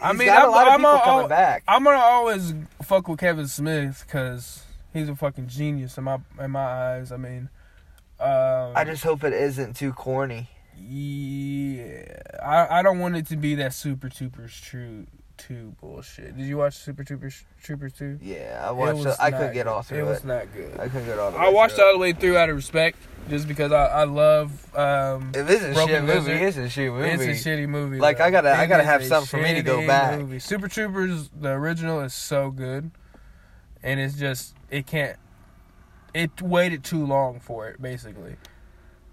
[SPEAKER 2] I mean, I'm,
[SPEAKER 1] lot of
[SPEAKER 2] I'm,
[SPEAKER 1] people
[SPEAKER 2] al-
[SPEAKER 1] coming back.
[SPEAKER 2] I'm gonna always fuck with Kevin Smith because he's a fucking genius in my in my eyes. I mean, um,
[SPEAKER 1] I just hope it isn't too corny.
[SPEAKER 2] yeah, I I don't want it to be that Super Troopers true two bullshit. Did you watch Super Troopers Troopers two?
[SPEAKER 1] Yeah, I watched.
[SPEAKER 2] was
[SPEAKER 1] it. I couldn't get
[SPEAKER 2] good.
[SPEAKER 1] all through
[SPEAKER 2] It
[SPEAKER 1] it.
[SPEAKER 2] was not good.
[SPEAKER 1] I couldn't get all the
[SPEAKER 2] I
[SPEAKER 1] way
[SPEAKER 2] watched it all the way through out of respect, just because I I love um.
[SPEAKER 1] If it's a
[SPEAKER 2] Broken
[SPEAKER 1] shit movie, it's a shit movie.
[SPEAKER 2] It's a shitty movie.
[SPEAKER 1] Like,
[SPEAKER 2] though.
[SPEAKER 1] I gotta- I gotta have something for me to go
[SPEAKER 2] shitty
[SPEAKER 1] back.
[SPEAKER 2] Movie. Super Troopers, the original, is so good, and it's just it can't. It waited too long for it. Basically,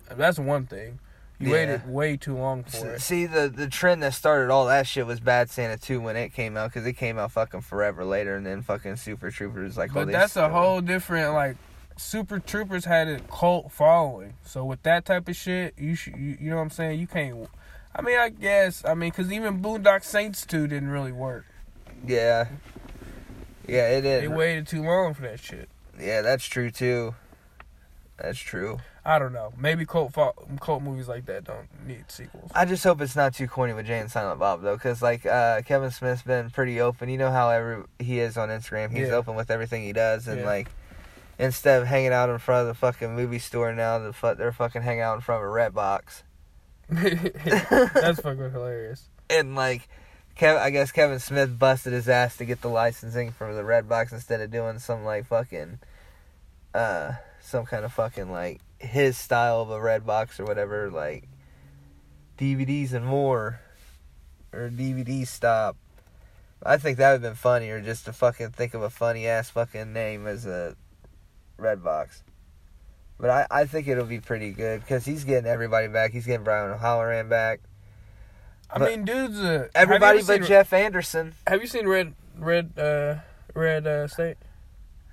[SPEAKER 2] that's one thing. You
[SPEAKER 1] Yeah.
[SPEAKER 2] waited way too long for it.
[SPEAKER 1] See, the the trend that started all that shit was Bad Santa 2 when it came out because it came out fucking forever later, and then fucking Super Troopers like.
[SPEAKER 2] But that's a whole different like. Super Troopers had a cult following, so with that type of shit, you should, you, you know what I'm saying. You can't. I mean, I guess. I mean, because even Boondock Saints two didn't really work.
[SPEAKER 1] Yeah. Yeah, it
[SPEAKER 2] They waited too long for that shit.
[SPEAKER 1] Yeah, that's true too. That's true.
[SPEAKER 2] I don't know. Maybe cult cult movies like that don't need sequels.
[SPEAKER 1] I just hope it's not too corny with Jay and Silent Bob though, because like uh, Kevin Smith's been pretty open. You know how every he is on Instagram. He's
[SPEAKER 2] Yeah.
[SPEAKER 1] open with everything he does, and
[SPEAKER 2] Yeah.
[SPEAKER 1] like instead of hanging out in front of the fucking movie store now, the fu- they're fucking hanging out in front of a red box.
[SPEAKER 2] That's fucking hilarious.
[SPEAKER 1] And like, Kev, I guess Kevin Smith busted his ass to get the licensing for the red box instead of doing some like fucking, uh, some kind of fucking like his style of a red box or whatever, like DVDs and more, or DVD stop. I think that would have been funnier just to fucking think of a funny ass fucking name as a red box. But I, I think it'll be pretty good because he's getting everybody back. He's getting Brian O'Halloran back.
[SPEAKER 2] I
[SPEAKER 1] But
[SPEAKER 2] mean, dudes. Uh,
[SPEAKER 1] Everybody
[SPEAKER 2] have you ever
[SPEAKER 1] but
[SPEAKER 2] seen,
[SPEAKER 1] Jeff Anderson.
[SPEAKER 2] Have you seen Red Red uh Red uh State?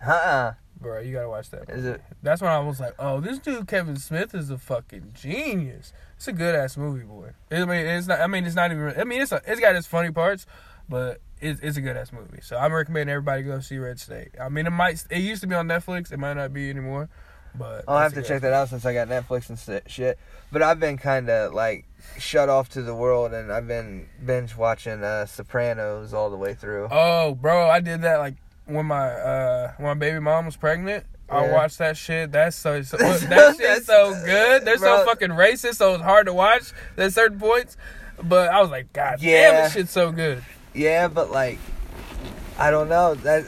[SPEAKER 1] Uh-uh.
[SPEAKER 2] Bro. You gotta watch that.
[SPEAKER 1] Is it?
[SPEAKER 2] That's when I was like, oh, this dude Kevin Smith is a fucking genius. It's a good ass movie, boy. I mean, it's not. I mean, it's not even. I mean, it's a, it's got its funny parts, but it's, it's a good ass movie. So I'm recommending everybody go see Red State. I mean, it might. It used to be on Netflix. It might not be anymore. But
[SPEAKER 1] I'll have to check that out since I got Netflix and shit. But I've been kind of like shut off to the world, and I've been binge watching uh, Sopranos all the way through.
[SPEAKER 2] Oh, bro, I did that like when my uh when my baby mom was pregnant. I watched that shit. That's so, so that shit's so good. They're so fucking racist, so it's hard to watch at certain points. But I was like, God damn, this shit's so good.
[SPEAKER 1] Yeah, but like, I don't know that.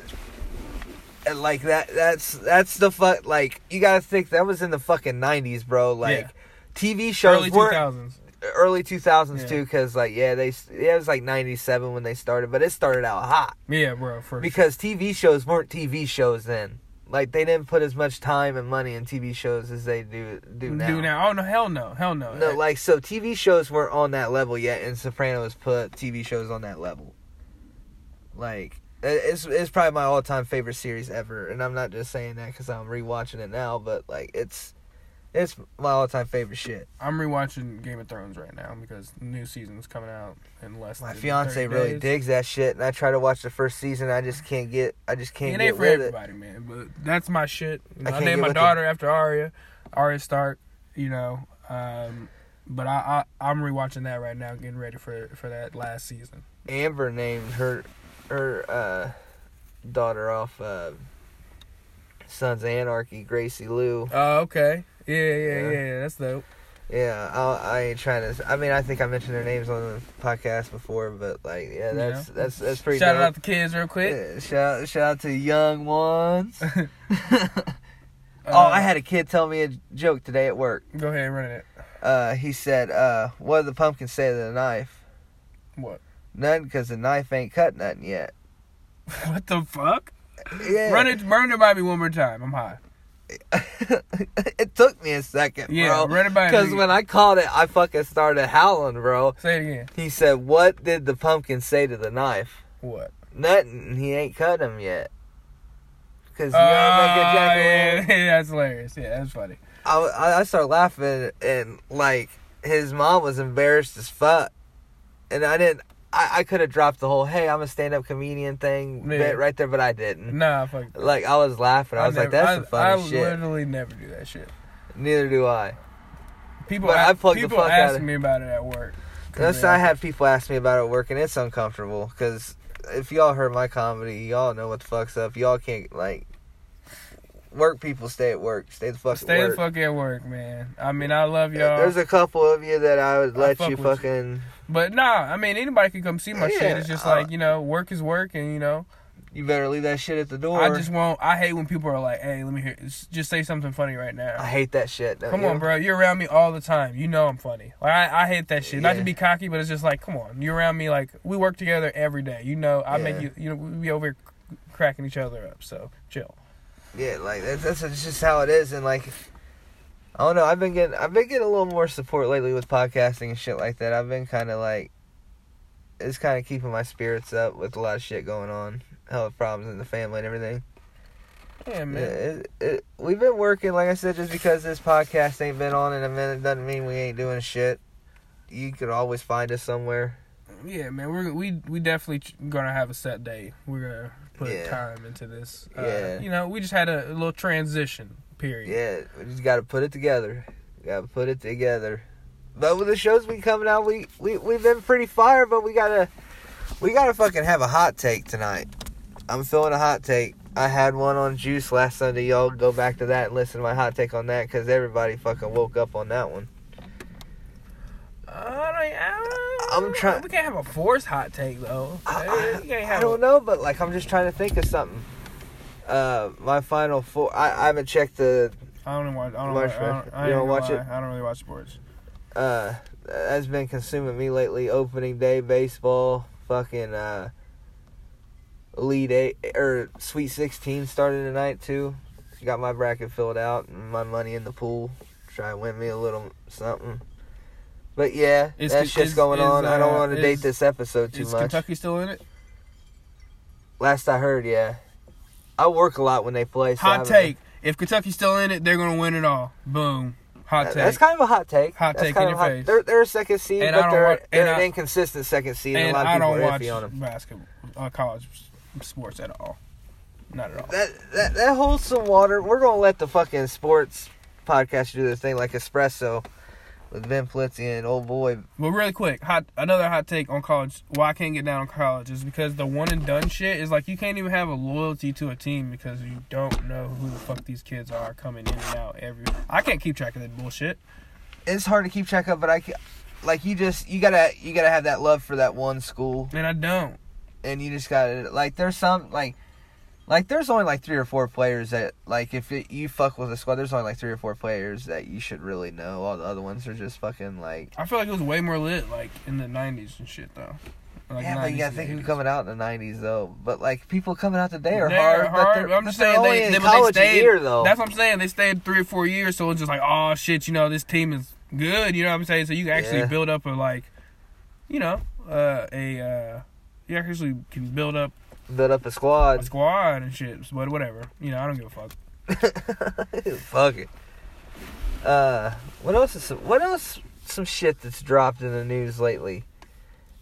[SPEAKER 1] and, Like that, that's that's the fuck. Like you gotta think that was in the fucking nineties, bro. Like
[SPEAKER 2] Yeah.
[SPEAKER 1] TV shows
[SPEAKER 2] Early thousands.
[SPEAKER 1] Early two thousands
[SPEAKER 2] Yeah.
[SPEAKER 1] too, because like yeah, they yeah, it was like ninety seven when they started, but it started out hot
[SPEAKER 2] Yeah, bro. For
[SPEAKER 1] because TV shows weren't TV shows then. Like they didn't put as much time and money in TV shows as they do do now.
[SPEAKER 2] do now. Oh no, hell no, hell no.
[SPEAKER 1] No, like so TV shows weren't on that level yet, and Sopranos put TV shows on that level. Like it's it's probably my all time favorite series ever, and I'm not just saying that because I'm rewatching it now, but like it's it's my all time favorite shit.
[SPEAKER 2] I'm rewatching Game of Thrones right now because the new season's coming out in less.
[SPEAKER 1] My fiance really
[SPEAKER 2] days.
[SPEAKER 1] digs that shit, and I try to watch the first season. I just can't get I just can't
[SPEAKER 2] It
[SPEAKER 1] get
[SPEAKER 2] ain't for
[SPEAKER 1] with it.
[SPEAKER 2] everybody, man. But that's my shit.
[SPEAKER 1] I
[SPEAKER 2] I, named my daughter after Arya, Arya Stark. You know, um, but I, I I'm rewatching that right now, getting ready for for that last season.
[SPEAKER 1] Amber named her her uh, daughter off uh, Sons of Anarchy, Gracie Lou.
[SPEAKER 2] Oh, okay. Yeah, yeah,
[SPEAKER 1] Yeah.
[SPEAKER 2] yeah. That's dope.
[SPEAKER 1] Yeah, I, I ain't trying to. I mean, I think I mentioned their names on the podcast before, but like, yeah, that's
[SPEAKER 2] Yeah.
[SPEAKER 1] that's that's pretty.
[SPEAKER 2] Shout
[SPEAKER 1] dope.
[SPEAKER 2] out the kids real quick.
[SPEAKER 1] Yeah, shout shout out to young ones.
[SPEAKER 2] Uh,
[SPEAKER 1] oh, I had a kid tell me a joke today at work.
[SPEAKER 2] Go ahead, and run it.
[SPEAKER 1] Uh, he said, uh, "What did the pumpkin say to the knife?"
[SPEAKER 2] What?
[SPEAKER 1] Nothing, because the knife ain't cut nothing yet.
[SPEAKER 2] What the fuck?
[SPEAKER 1] Yeah,
[SPEAKER 2] Run it, burn it by me one more time. I'm high.
[SPEAKER 1] it took me a second,
[SPEAKER 2] Yeah,
[SPEAKER 1] bro.
[SPEAKER 2] run it by.
[SPEAKER 1] Because when I called it, I fucking started howling, bro.
[SPEAKER 2] Say it again.
[SPEAKER 1] He said, "What did the pumpkin say to the knife?"
[SPEAKER 2] What?
[SPEAKER 1] Nothing. He ain't cut him yet. Cause you
[SPEAKER 2] Oh,
[SPEAKER 1] know, make a jack oh,
[SPEAKER 2] yeah, that's hilarious. Yeah, that's funny.
[SPEAKER 1] I I started laughing and like his mom was embarrassed as fuck, and I didn't. I, I could have dropped the whole "Hey, I'm a stand-up comedian" thing
[SPEAKER 2] Yeah.
[SPEAKER 1] bit right there, but I didn't.
[SPEAKER 2] Nah, fuck.
[SPEAKER 1] Like I was laughing. I was like, "That's the
[SPEAKER 2] I,
[SPEAKER 1] funny
[SPEAKER 2] I
[SPEAKER 1] shit."
[SPEAKER 2] literally never do that shit.
[SPEAKER 1] Neither do I.
[SPEAKER 2] People,
[SPEAKER 1] But I plugged the fuck out
[SPEAKER 2] ask
[SPEAKER 1] of-
[SPEAKER 2] me about it at work.
[SPEAKER 1] That's I had people ask me about it at work, and it's uncomfortable because if y'all heard my comedy, y'all know what the fuck's up. Y'all can't like work. People stay at work. Stay the fuck
[SPEAKER 2] Stay
[SPEAKER 1] at
[SPEAKER 2] the
[SPEAKER 1] work.
[SPEAKER 2] fuck at work, man. I mean, I love y'all,
[SPEAKER 1] There's a couple of you that I would
[SPEAKER 2] I
[SPEAKER 1] let
[SPEAKER 2] fuck
[SPEAKER 1] you
[SPEAKER 2] with you.
[SPEAKER 1] fucking.
[SPEAKER 2] but nah. I mean, anybody can come see my shit. It's just
[SPEAKER 1] uh,
[SPEAKER 2] like you know, work is work, and you know,
[SPEAKER 1] You better leave that shit at the door.
[SPEAKER 2] I just won't. I hate when people are like, "Hey, let me hear. Just say something funny right now."
[SPEAKER 1] I hate that shit.
[SPEAKER 2] Come
[SPEAKER 1] you?
[SPEAKER 2] on, bro. You're around me all the time. You know I'm funny. Like I, I hate that shit. Not to be cocky, but it's just like, come on. You're around me. Like we work together every day. You know, I
[SPEAKER 1] Yeah.
[SPEAKER 2] make you. You know, we be over here cracking each other up. So chill.
[SPEAKER 1] Yeah, like that's, that's just how it is, and like. I don't know. I've been getting I've been getting a little more support lately with podcasting and shit like that. I've been kind of like, it's kind of keeping my spirits up with a lot of shit going on, health problems in the family and everything.
[SPEAKER 2] Yeah, man.
[SPEAKER 1] it, it, we've been working, like I said, just because this podcast ain't been on in a minute doesn't mean we ain't doing shit. You could always find us somewhere.
[SPEAKER 2] Yeah, man. We're we we definitely ch- gonna have a set day. We're gonna put
[SPEAKER 1] Yeah.
[SPEAKER 2] time into this. Uh,
[SPEAKER 1] Yeah.
[SPEAKER 2] You know, we just had a, a little transition period.
[SPEAKER 1] Yeah, we just got to put it together. Got to put it together. But with the shows we coming out, we we we've been pretty fire, but we gotta we gotta fucking have a hot take tonight. I'm feeling a hot take. I had one on Juice last Sunday. Y'all go back to that and listen to my hot take on that because everybody fucking woke up on that one.
[SPEAKER 2] Uh, I don't, I
[SPEAKER 1] I'm
[SPEAKER 2] don't- We can't have a forced hot take though.
[SPEAKER 1] I, I, I don't know, but like I'm just trying to think of something. Uh, my final four. I, I haven't checked the.
[SPEAKER 2] I don't watch. I don't,
[SPEAKER 1] Watch
[SPEAKER 2] watch, I don't. I
[SPEAKER 1] You
[SPEAKER 2] ain't
[SPEAKER 1] don't watch
[SPEAKER 2] lie,
[SPEAKER 1] it?
[SPEAKER 2] I don't really watch sports.
[SPEAKER 1] Uh, has been consuming me lately. Opening day baseball, fucking uh, Elite Eight or Sweet Sixteen started tonight too. Got my bracket filled out and my money in the pool. Try and win me a little something. But yeah,
[SPEAKER 2] Is-
[SPEAKER 1] that shit's
[SPEAKER 2] is-
[SPEAKER 1] going
[SPEAKER 2] is,
[SPEAKER 1] on. I don't
[SPEAKER 2] uh,
[SPEAKER 1] want to date this episode too
[SPEAKER 2] Is
[SPEAKER 1] much.
[SPEAKER 2] Is Kentucky still in it?
[SPEAKER 1] Last I heard, yeah. I work a lot when they play. So
[SPEAKER 2] Hot take: If Kentucky's still in it, they're gonna win it all. Boom. Hot take.
[SPEAKER 1] That's kind of a hot take.
[SPEAKER 2] Hot
[SPEAKER 1] That's
[SPEAKER 2] take in your
[SPEAKER 1] hot-
[SPEAKER 2] face.
[SPEAKER 1] They're, they're a second seed,
[SPEAKER 2] And
[SPEAKER 1] but they're,
[SPEAKER 2] wa-
[SPEAKER 1] they're an inconsistent second seed. And,
[SPEAKER 2] and
[SPEAKER 1] a lot of
[SPEAKER 2] I
[SPEAKER 1] people
[SPEAKER 2] don't
[SPEAKER 1] are
[SPEAKER 2] watch
[SPEAKER 1] on them.
[SPEAKER 2] basketball, uh, college sports at all. Not at all.
[SPEAKER 1] That, that that holds some water. We're gonna let the fucking sports podcast do their thing, like Espresso with Ben Flitzy and old boy.
[SPEAKER 2] Well, really quick, hot another hot take on college. Why I can't get down on college is because the one and done shit is like you can't even have a loyalty to a team because you don't know who the fuck these kids are coming in and out every. I can't keep track of that bullshit.
[SPEAKER 1] It's hard to keep track of, but I can, like you just you gotta you gotta have that love for that one school,
[SPEAKER 2] And I don't.
[SPEAKER 1] and you just gotta like there's some like. Like there's only like three or four players that like if it, you fuck with a squad, there's only like three or four players that you should really know. All the other ones are just fucking like
[SPEAKER 2] I feel like it was way more lit like in the '90s and shit though. Like
[SPEAKER 1] yeah, but you
[SPEAKER 2] 90s
[SPEAKER 1] gotta think who's
[SPEAKER 2] 80s.
[SPEAKER 1] coming out in the '90s though. But like people coming out today are
[SPEAKER 2] They're
[SPEAKER 1] hard, but they're,
[SPEAKER 2] but I'm just saying they- they- they stayed-
[SPEAKER 1] year though.
[SPEAKER 2] That's what I'm saying. They stayed three or four years, so it's just like, oh shit, you know, this team is good. You know what I'm saying? So you can actually
[SPEAKER 1] Yeah.
[SPEAKER 2] build up a like, you know, uh, a uh, you actually can build up
[SPEAKER 1] Build up a
[SPEAKER 2] a
[SPEAKER 1] squad.
[SPEAKER 2] squad and shit. But whatever, you know, I don't give a fuck.
[SPEAKER 1] Fuck it. Uh, what else is some, what else? Some shit that's dropped in the news lately.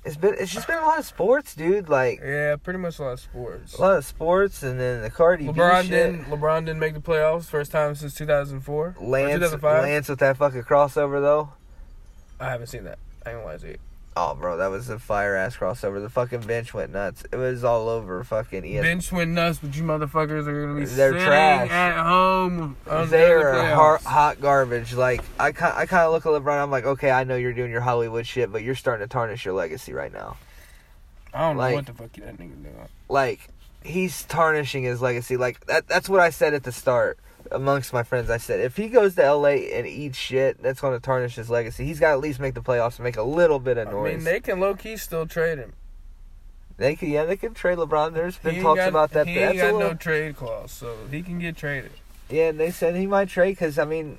[SPEAKER 1] It's been it's just been a lot of sports, dude. Like
[SPEAKER 2] Yeah, pretty much a lot of sports.
[SPEAKER 1] a lot of sports, and then the Cardi
[SPEAKER 2] LeBron
[SPEAKER 1] B shit.
[SPEAKER 2] didn't. LeBron didn't make the playoffs first time since two thousand four.
[SPEAKER 1] Lance
[SPEAKER 2] 2005.
[SPEAKER 1] Lance with that fucking crossover though.
[SPEAKER 2] I haven't seen that. I ain't gonna lie to you.
[SPEAKER 1] Oh, bro, that was a fire ass crossover. The fucking bench went nuts. It was all over fucking ESPN.
[SPEAKER 2] Bench went nuts, but you motherfuckers are gonna be
[SPEAKER 1] They're
[SPEAKER 2] sitting
[SPEAKER 1] trash.
[SPEAKER 2] at home.
[SPEAKER 1] They are
[SPEAKER 2] playoffs.
[SPEAKER 1] hot, hot garbage. Like I, I kind of look at LeBron. I'm like, okay, I know you're doing your Hollywood shit, but you're starting to tarnish your legacy right now.
[SPEAKER 2] I don't know
[SPEAKER 1] like-
[SPEAKER 2] what the fuck that nigga doing.
[SPEAKER 1] Like he's tarnishing his legacy. Like that. That's what I said at the start. Amongst my friends, I said if he goes to LA and eats shit, that's going to tarnish his legacy. He's got to at least make the playoffs and make a little bit of noise.
[SPEAKER 2] I mean, they can low key still trade him.
[SPEAKER 1] They could, yeah, they could trade LeBron. There's been talks
[SPEAKER 2] got-
[SPEAKER 1] about that.
[SPEAKER 2] He ain't got
[SPEAKER 1] little,
[SPEAKER 2] no trade clause, so he can get traded.
[SPEAKER 1] Yeah, and they said he might trade because I mean,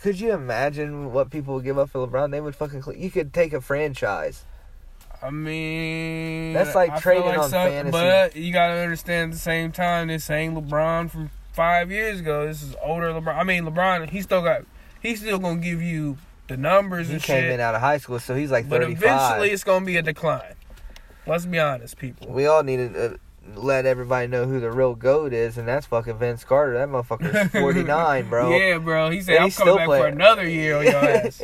[SPEAKER 1] could you imagine what people would give up for LeBron? They would fucking. You could take a franchise.
[SPEAKER 2] I mean,
[SPEAKER 1] That's like
[SPEAKER 2] I
[SPEAKER 1] trading on
[SPEAKER 2] some-
[SPEAKER 1] fantasy.
[SPEAKER 2] But you gotta understand at the same time, this ain't LeBron from five years ago. This is older LeBron. I mean, LeBron, he still got, he's still gonna give you the numbers
[SPEAKER 1] He
[SPEAKER 2] and
[SPEAKER 1] came
[SPEAKER 2] shit.
[SPEAKER 1] in out of high school, so he's like
[SPEAKER 2] but
[SPEAKER 1] 35.
[SPEAKER 2] eventually, it's gonna be a decline. Let's be honest, people.
[SPEAKER 1] we all need to uh, let everybody know who the real goat is, and that's fucking Vince Carter. That motherfucker's 49, bro.
[SPEAKER 2] Yeah, bro. He said,
[SPEAKER 1] And
[SPEAKER 2] "I'm coming back for another year on your ass."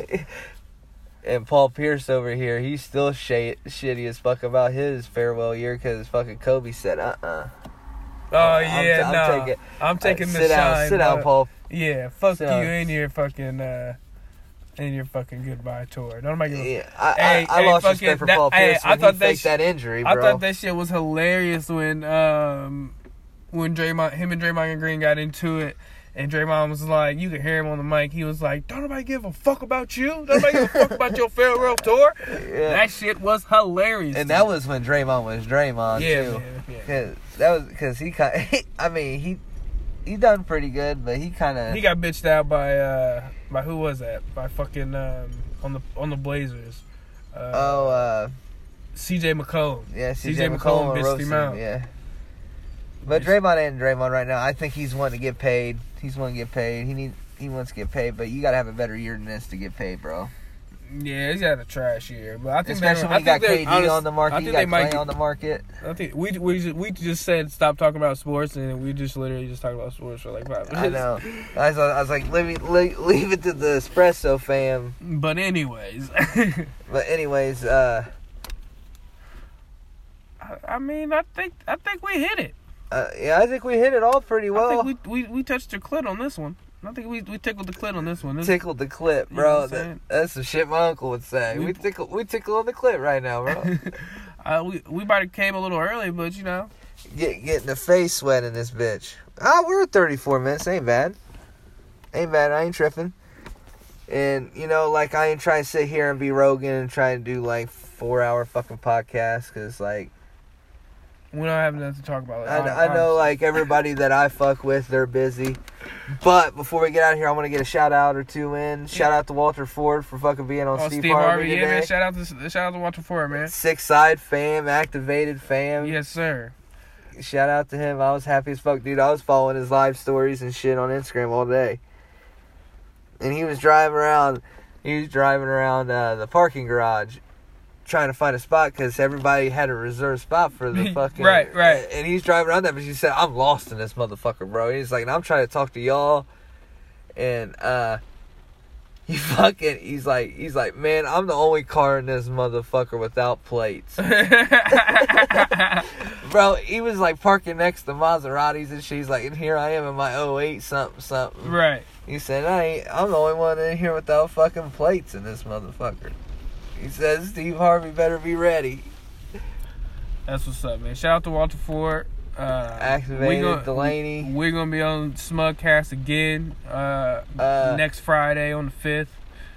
[SPEAKER 1] and Paul Pierce over here, he's still sh- shitty as fuck about his farewell year because fucking Kobe said, uh uh
[SPEAKER 2] Oh
[SPEAKER 1] I'm-
[SPEAKER 2] yeah,
[SPEAKER 1] I'm
[SPEAKER 2] no,
[SPEAKER 1] taking-
[SPEAKER 2] I'm taking the
[SPEAKER 1] sit down,
[SPEAKER 2] shine.
[SPEAKER 1] sit down. Paul.
[SPEAKER 2] Yeah, fuck
[SPEAKER 1] Sit
[SPEAKER 2] you
[SPEAKER 1] down.
[SPEAKER 2] and your fucking uh, and your fucking goodbye tour. Nobody give a
[SPEAKER 1] Yeah, I,
[SPEAKER 2] Hey,
[SPEAKER 1] I, I
[SPEAKER 2] hey,
[SPEAKER 1] lost
[SPEAKER 2] fucking-
[SPEAKER 1] respect for
[SPEAKER 2] that-
[SPEAKER 1] Paul
[SPEAKER 2] hey,
[SPEAKER 1] Pierce
[SPEAKER 2] I
[SPEAKER 1] when
[SPEAKER 2] thought
[SPEAKER 1] he
[SPEAKER 2] that sh-
[SPEAKER 1] that injury,
[SPEAKER 2] I thought that shit was hilarious when um when Draymond him and Draymond Green got into it and Draymond was like you could hear him on the mic he was like don't nobody give a fuck about you don't nobody give a fuck about your farewell tour
[SPEAKER 1] yeah.
[SPEAKER 2] that shit was hilarious
[SPEAKER 1] and
[SPEAKER 2] to
[SPEAKER 1] that was when Draymond was Draymond
[SPEAKER 2] yeah
[SPEAKER 1] too.
[SPEAKER 2] yeah.
[SPEAKER 1] Cause that was because he kind. I mean, he he done pretty good, but he kind of
[SPEAKER 2] he got bitched out by uh by who was that by fucking um on the on the Blazers uh,
[SPEAKER 1] oh uh
[SPEAKER 2] CJ McCollum
[SPEAKER 1] yeah,
[SPEAKER 2] CJ McCollum
[SPEAKER 1] McCollum
[SPEAKER 2] bitched him out.
[SPEAKER 1] yeah. But. Draymond ain't Draymond right now. I think he's wanting to get paid. He's wanting to get paid. He need he wants to get paid, but you got to have a better year than this to get paid, bro.
[SPEAKER 2] yeah he's had a trash year but I think
[SPEAKER 1] Especially when you
[SPEAKER 2] I
[SPEAKER 1] got
[SPEAKER 2] think
[SPEAKER 1] KD
[SPEAKER 2] honest-
[SPEAKER 1] on the market,
[SPEAKER 2] I
[SPEAKER 1] you
[SPEAKER 2] think
[SPEAKER 1] got
[SPEAKER 2] they might
[SPEAKER 1] on the market.
[SPEAKER 2] I think we we just, we just said stop talking about sports, and we just literally just talked about sports for like five minutes.
[SPEAKER 1] I know. I was, I was like, leave, me- leave, leave it to the espresso fam.
[SPEAKER 2] But anyways,
[SPEAKER 1] But anyways, uh,
[SPEAKER 2] I, I mean, I think I think we hit it.
[SPEAKER 1] Uh, yeah, I think we hit it all pretty well.
[SPEAKER 2] I think we, we we touched the clit on this one. I think we we tickled the clit on this one. This,
[SPEAKER 1] tickled the clip,
[SPEAKER 2] You know
[SPEAKER 1] bro.
[SPEAKER 2] what I'm
[SPEAKER 1] That- that's the shit my uncle would say. We,
[SPEAKER 2] We-
[SPEAKER 1] tickle, we tickle on the clit right now, bro.
[SPEAKER 2] uh, we we might have came a little early, but you know,
[SPEAKER 1] Get getting the face sweat in this bitch. Ah, we're at 34 minutes. Ain't bad. Ain't bad. I ain't tripping. And you know, like I ain't trying to sit here and be Rogan and try to do like four hour fucking podcast because like
[SPEAKER 2] we don't have nothing to talk about.
[SPEAKER 1] I,
[SPEAKER 2] Hon-
[SPEAKER 1] I know like everybody that I fuck with, they're busy. But before we get out of here, I want to get a shout out or two in. Shout out to Walter Ford for fucking being on
[SPEAKER 2] Oh,
[SPEAKER 1] Steve,
[SPEAKER 2] Steve,
[SPEAKER 1] Harvey,
[SPEAKER 2] Harvey, yeah, man! Shout out to shout out to Walter Ford, man.
[SPEAKER 1] Six side fam, activated fam.
[SPEAKER 2] Yes, sir.
[SPEAKER 1] shout out to him. I was happy as fuck, dude. I was following his live stories and shit on Instagram all day. And he was driving around. He was driving around uh, the parking garage, trying to find a spot because everybody had a reserved spot for the fucking
[SPEAKER 2] Right, right.
[SPEAKER 1] And he's driving around that, but he said, "I'm lost in this motherfucker, bro." He's like, and I'm trying to talk to y'all, and uh, he fucking, he's like, he's like, man, I'm the only car in this motherfucker without plates. Bro, he was like parking next to Maseratis and she's like, and here I am in my 08 something something.
[SPEAKER 2] right.
[SPEAKER 1] He said, I ain't, I'm the only one in here without fucking plates in this motherfucker. He says, Steve Harvey better be ready.
[SPEAKER 2] That's what's up, man. Shout out to Walter Ford. Uh,
[SPEAKER 1] Activated
[SPEAKER 2] we gon-
[SPEAKER 1] Delaney.
[SPEAKER 2] We're gonna be on Smugcast again uh,
[SPEAKER 1] Uh,
[SPEAKER 2] next Friday on the fifth.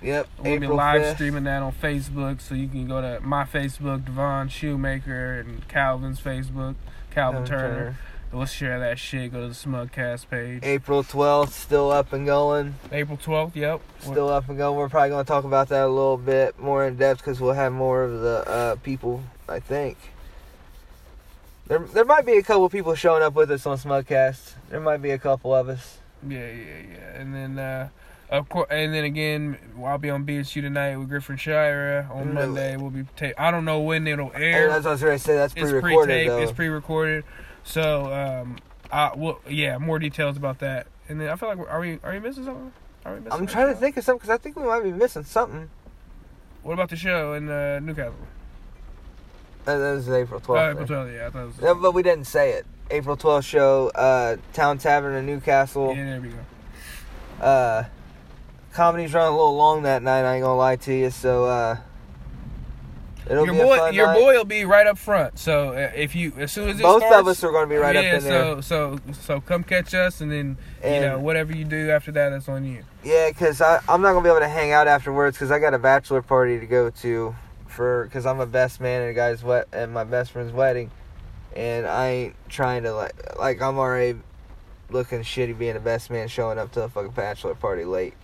[SPEAKER 1] Yep,
[SPEAKER 2] We'll be live
[SPEAKER 1] 5th.
[SPEAKER 2] streaming that on Facebook, so you can go to my Facebook, Devon Shoemaker, and Calvin's Facebook, Calvin
[SPEAKER 1] Calvin
[SPEAKER 2] Turner.
[SPEAKER 1] Turner.
[SPEAKER 2] Let's share that shit. Go to the Smugcast page.
[SPEAKER 1] April 12th, still up and going.
[SPEAKER 2] April twelfth. Yep.
[SPEAKER 1] Still up and going. We're probably going to talk about that a little bit more in depth because we'll have more of the uh, people, I think. There, there might be a couple people showing up with us on Smugcast. There might be a couple of us.
[SPEAKER 2] Yeah, yeah, yeah. And then, uh, of course, and then again, I'll be on BSU tonight with Griffin Shira on. Monday. We'll be. Ta- I don't know when it'll air.
[SPEAKER 1] that's what I was going to say. That's
[SPEAKER 2] it's
[SPEAKER 1] pre-recorded,
[SPEAKER 2] pre-taped.
[SPEAKER 1] though.
[SPEAKER 2] It's pre-recorded. So, um, I well, yeah, more details about that. And then I feel like we're, are we are we missing something? Are we missing?
[SPEAKER 1] I'm trying to think of something because I think we might be missing something.
[SPEAKER 2] What about the show in uh, Newcastle?
[SPEAKER 1] Uh, that was April 12th.
[SPEAKER 2] Oh. April 12th, yeah, I thought it was.
[SPEAKER 1] Yeah, but we didn't say it. April 12th show, uh, Town Tavern in Newcastle.
[SPEAKER 2] yeah, there we go.
[SPEAKER 1] Uh, comedy's running a little long that night. I ain't gonna lie to you. So uh, it'll
[SPEAKER 2] your boy, your
[SPEAKER 1] night.
[SPEAKER 2] boy will be right up front. So uh, if you, as soon as it
[SPEAKER 1] Both
[SPEAKER 2] starts,
[SPEAKER 1] of us are gonna be right
[SPEAKER 2] yeah,
[SPEAKER 1] up in
[SPEAKER 2] so
[SPEAKER 1] there.
[SPEAKER 2] so so come catch us, and then you know whatever you do after that, that's on you.
[SPEAKER 1] Yeah, because I'm not gonna be able to hang out afterwards because I got a bachelor party to go to for because I'm a best man at a guy's wet at my best friend's wedding, and I ain't trying to like like I'm already looking shitty being a best man showing up to a fucking bachelor party late.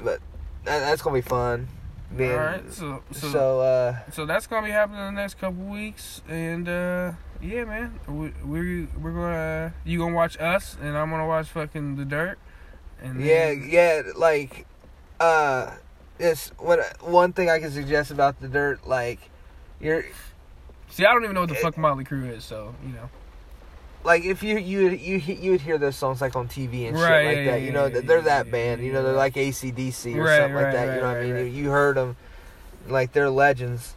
[SPEAKER 1] But that, that's gonna be fun. Being,
[SPEAKER 2] All right, so so
[SPEAKER 1] so uh,
[SPEAKER 2] so that's gonna be happening in the next couple weeks, and uh yeah, man, we we we're gonna you gonna watch us, and I'm gonna watch fucking the dirt. And
[SPEAKER 1] Yeah,
[SPEAKER 2] then-
[SPEAKER 1] yeah, like, uh, this what one thing I can suggest about the dirt, like, you're
[SPEAKER 2] See, I don't even know what the fuck Motley Crue is, so you know.
[SPEAKER 1] Like if you you you you would hear those songs like on TV and shit like
[SPEAKER 2] yeah,
[SPEAKER 1] that,
[SPEAKER 2] yeah,
[SPEAKER 1] you know,
[SPEAKER 2] yeah,
[SPEAKER 1] they're that band, you know, they're like ACDC or
[SPEAKER 2] Right,
[SPEAKER 1] something like that,
[SPEAKER 2] right,
[SPEAKER 1] you know what I mean?
[SPEAKER 2] right.
[SPEAKER 1] You, heard them, like they're legends,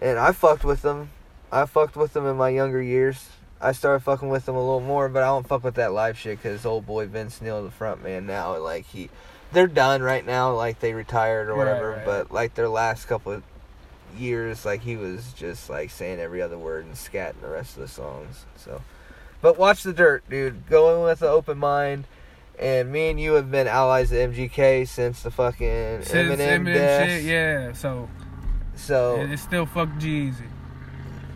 [SPEAKER 1] and I fucked with them. I fucked with them in my younger years. I started fucking with them a little more, but I don't fuck with that live shit because old boy Vince Neil, the front man now, like he, they're done right now, like they retired or
[SPEAKER 2] Right,
[SPEAKER 1] whatever.
[SPEAKER 2] right.
[SPEAKER 1] But like their last couple of years, like he was just like saying every other word and scatting the rest of the songs. So, but watch the dirt, dude. Go in with an open mind. And me and you have been allies of MGK since the fucking
[SPEAKER 2] Since
[SPEAKER 1] Eminem,
[SPEAKER 2] Eminem
[SPEAKER 1] deaths.
[SPEAKER 2] shit, yeah. So
[SPEAKER 1] So
[SPEAKER 2] it- it's still fuck G-Eazy.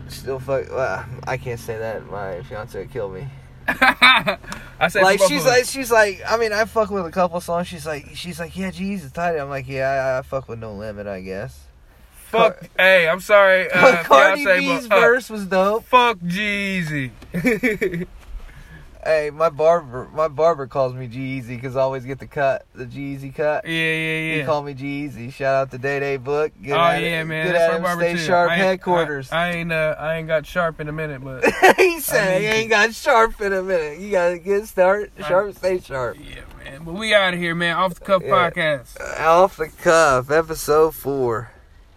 [SPEAKER 1] still fuck. Well, I can't say that. My fiance would kill me.
[SPEAKER 2] I said
[SPEAKER 1] like she's like she's like I mean I fuck with a couple songs. She's like she's like yeah G-Eazy's tight. I'm like yeah I, I fuck with no limit I guess.
[SPEAKER 2] Fuck. hey, I'm sorry, uh,
[SPEAKER 1] Cardi
[SPEAKER 2] fiance,
[SPEAKER 1] B's
[SPEAKER 2] but, uh,
[SPEAKER 1] verse was dope.
[SPEAKER 2] Fuck G-Eazy.
[SPEAKER 1] Hey, my barber my barber calls me G-Eazy because I always get the cut the G-Eazy cut.
[SPEAKER 2] Yeah, yeah, yeah.
[SPEAKER 1] He
[SPEAKER 2] yeah.
[SPEAKER 1] call me G-Eazy. Shout out to Day Day Book. Good
[SPEAKER 2] oh
[SPEAKER 1] at
[SPEAKER 2] yeah,
[SPEAKER 1] it.
[SPEAKER 2] man.
[SPEAKER 1] Good
[SPEAKER 2] That's
[SPEAKER 1] at him. Stay
[SPEAKER 2] too.
[SPEAKER 1] sharp
[SPEAKER 2] I
[SPEAKER 1] headquarters.
[SPEAKER 2] I, I ain't uh, I ain't got sharp in a minute, but
[SPEAKER 1] he said
[SPEAKER 2] I
[SPEAKER 1] he ain't got sharp in a minute. You got to get start. Sharp, stay sharp.
[SPEAKER 2] yeah, man. But we out of here, man. Off the cuff
[SPEAKER 1] Yeah.
[SPEAKER 2] podcast.
[SPEAKER 1] Off the cuff, episode four.